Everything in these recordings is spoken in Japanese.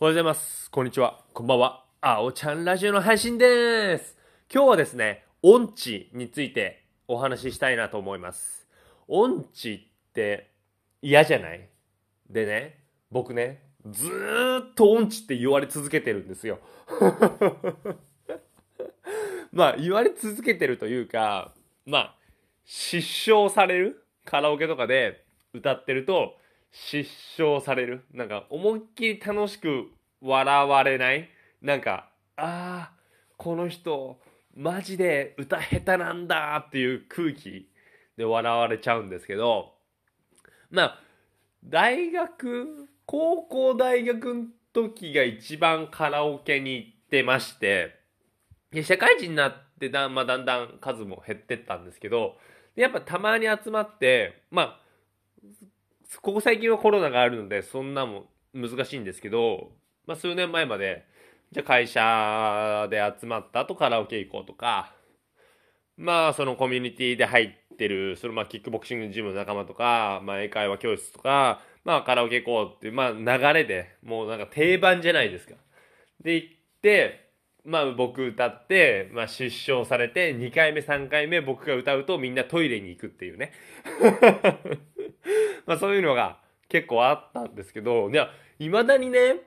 おはようございます。こんにちは。こんばんは。あおちゃんラジオの配信です。今日はですね、音痴についてお話ししたいなと思います。音痴って嫌じゃない？でね、僕ね、ずーっと音痴って言われ続けてるんですよ。まあ、言われ続けてるというか、まあ、失笑されるカラオケとかで歌ってると、失笑される。なんか、思いっきり楽しく笑われない。なんか、ああ、この人、マジで歌下手なんだっていう空気で笑われちゃうんですけど、まあ、大学、高校大学の時が一番カラオケに行ってまして、で社会人になってだ,、まあ、だんだん数も減ってったんですけど、やっぱたまに集まって、まあ、ここ最近はコロナがあるので、そんなも難しいんですけど、まあ、数年前まで、じゃあ会社で集まった後カラオケ行こうとか、まあそのコミュニティで入ってる、そのまあキックボクシングジムの仲間とか、まあ英会話教室とか、まあカラオケ行こうっていう、まあ流れで、もうなんか定番じゃないですか。で行って、まあ僕歌って、まあ失笑されて、2回目3回目僕が歌うとみんなトイレに行くっていうね。まあそういうのが結構あったんですけど、いや、未だにね、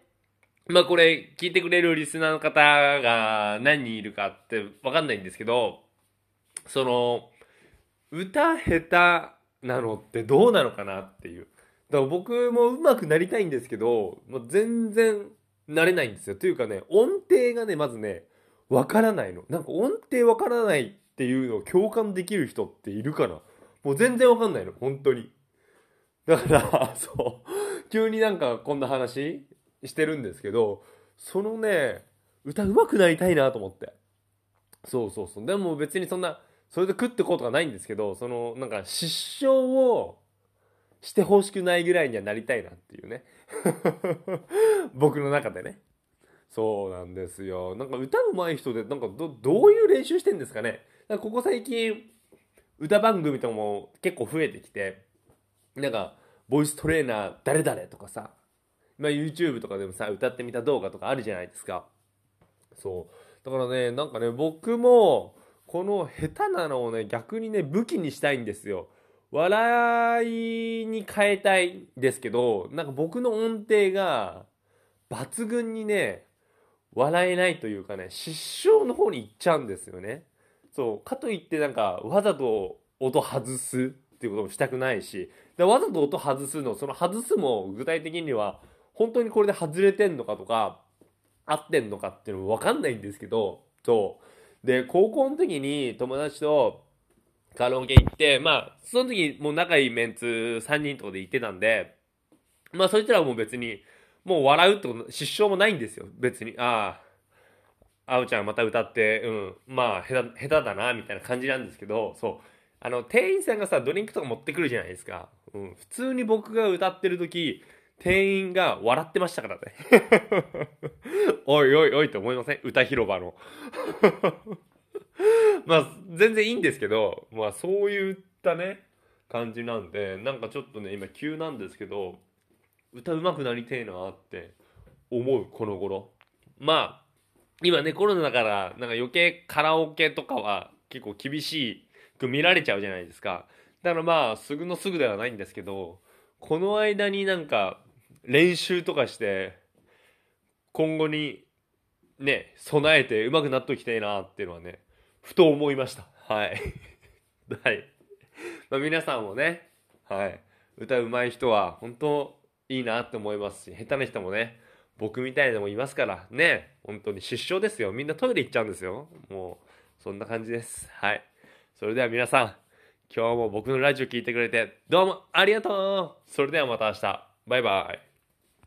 まあこれ聞いてくれるリスナーの方が何人いるかってわかんないんですけど、その、歌下手なのってどうなのかなっていう。だから僕も上手くなりたいんですけど、もう全然なれないんですよ。というかね、音程がね、まずね、わからないの。なんか音程わからないっていうのを共感できる人っているかなもう全然わかんないの、本当に。だから、そう、急になんかこんな話してるんですけど、そのね、歌上手くなりたいなと思って。そうそうそう。でも別にそんな、それで食ってこうとかないんですけど、その、なんか失笑をしてほしくないぐらいにはなりたいなっていうね。僕の中でね。そうなんですよ。なんか歌うまい人で、なんかど、どういう練習してんですかね。かここ最近、歌番組とかも結構増えてきて、なんか、ボイストレーナー誰々とかさ、まあ YouTube とかでもさ、歌ってみた動画とかあるじゃないですか。そう。だからね、なんかね、僕も、この下手なのをね、逆にね、武器にしたいんですよ。笑いに変えたいんですけど、なんか僕の音程が、抜群にね、笑えないというかね、失笑の方に行っちゃうんですよね。そう。かといってなんか、わざと音外すっていうこともしたくないし、でわざと音外すの、その外すも具体的には、本当にこれで外れてんのかとか、合ってんのかっていうのもわかんないんですけど、そう。で、高校の時に友達とカラオケ行って、まあ、その時もう仲いいメンツ3人とかで行ってたんで、まあそいつらはもう別に、もう笑うってこと、失笑もないんですよ。別に。ああ、あおちゃんまた歌って、うん、まあ下手、下手だな、みたいな感じなんですけど、そう。あの、店員さんがさ、ドリンクとか持ってくるじゃないですか。うん。普通に僕が歌ってる時、店員が笑ってましたからね。おいおいおいと思いません？歌広場の。まあ、全然いいんですけど、まあ、そういったね、感じなんで、なんかちょっとね、今急なんですけど、歌上手くなりてえなって思う、この頃。まあ、今ね、コロナだから、なんか余計カラオケとかは結構厳しいく見られちゃうじゃないですか。だからまあ、すぐのすぐではないんですけど、この間になんか練習とかして、今後にね、備えて上手くなっときたいなっていうのはね、ふと思いました。はい。はい。まあ、皆さんもね、はい。歌うまい人は本当いいなって思いますし、下手な人もね、僕みたいでもいますから、ね、本当に失笑ですよ。みんなトイレ行っちゃうんですよ。もう、そんな感じです。はい。それでは皆さん、今日も僕のラジオ聞いてくれて、どうもありがとうそれではまた明日。バイバイ。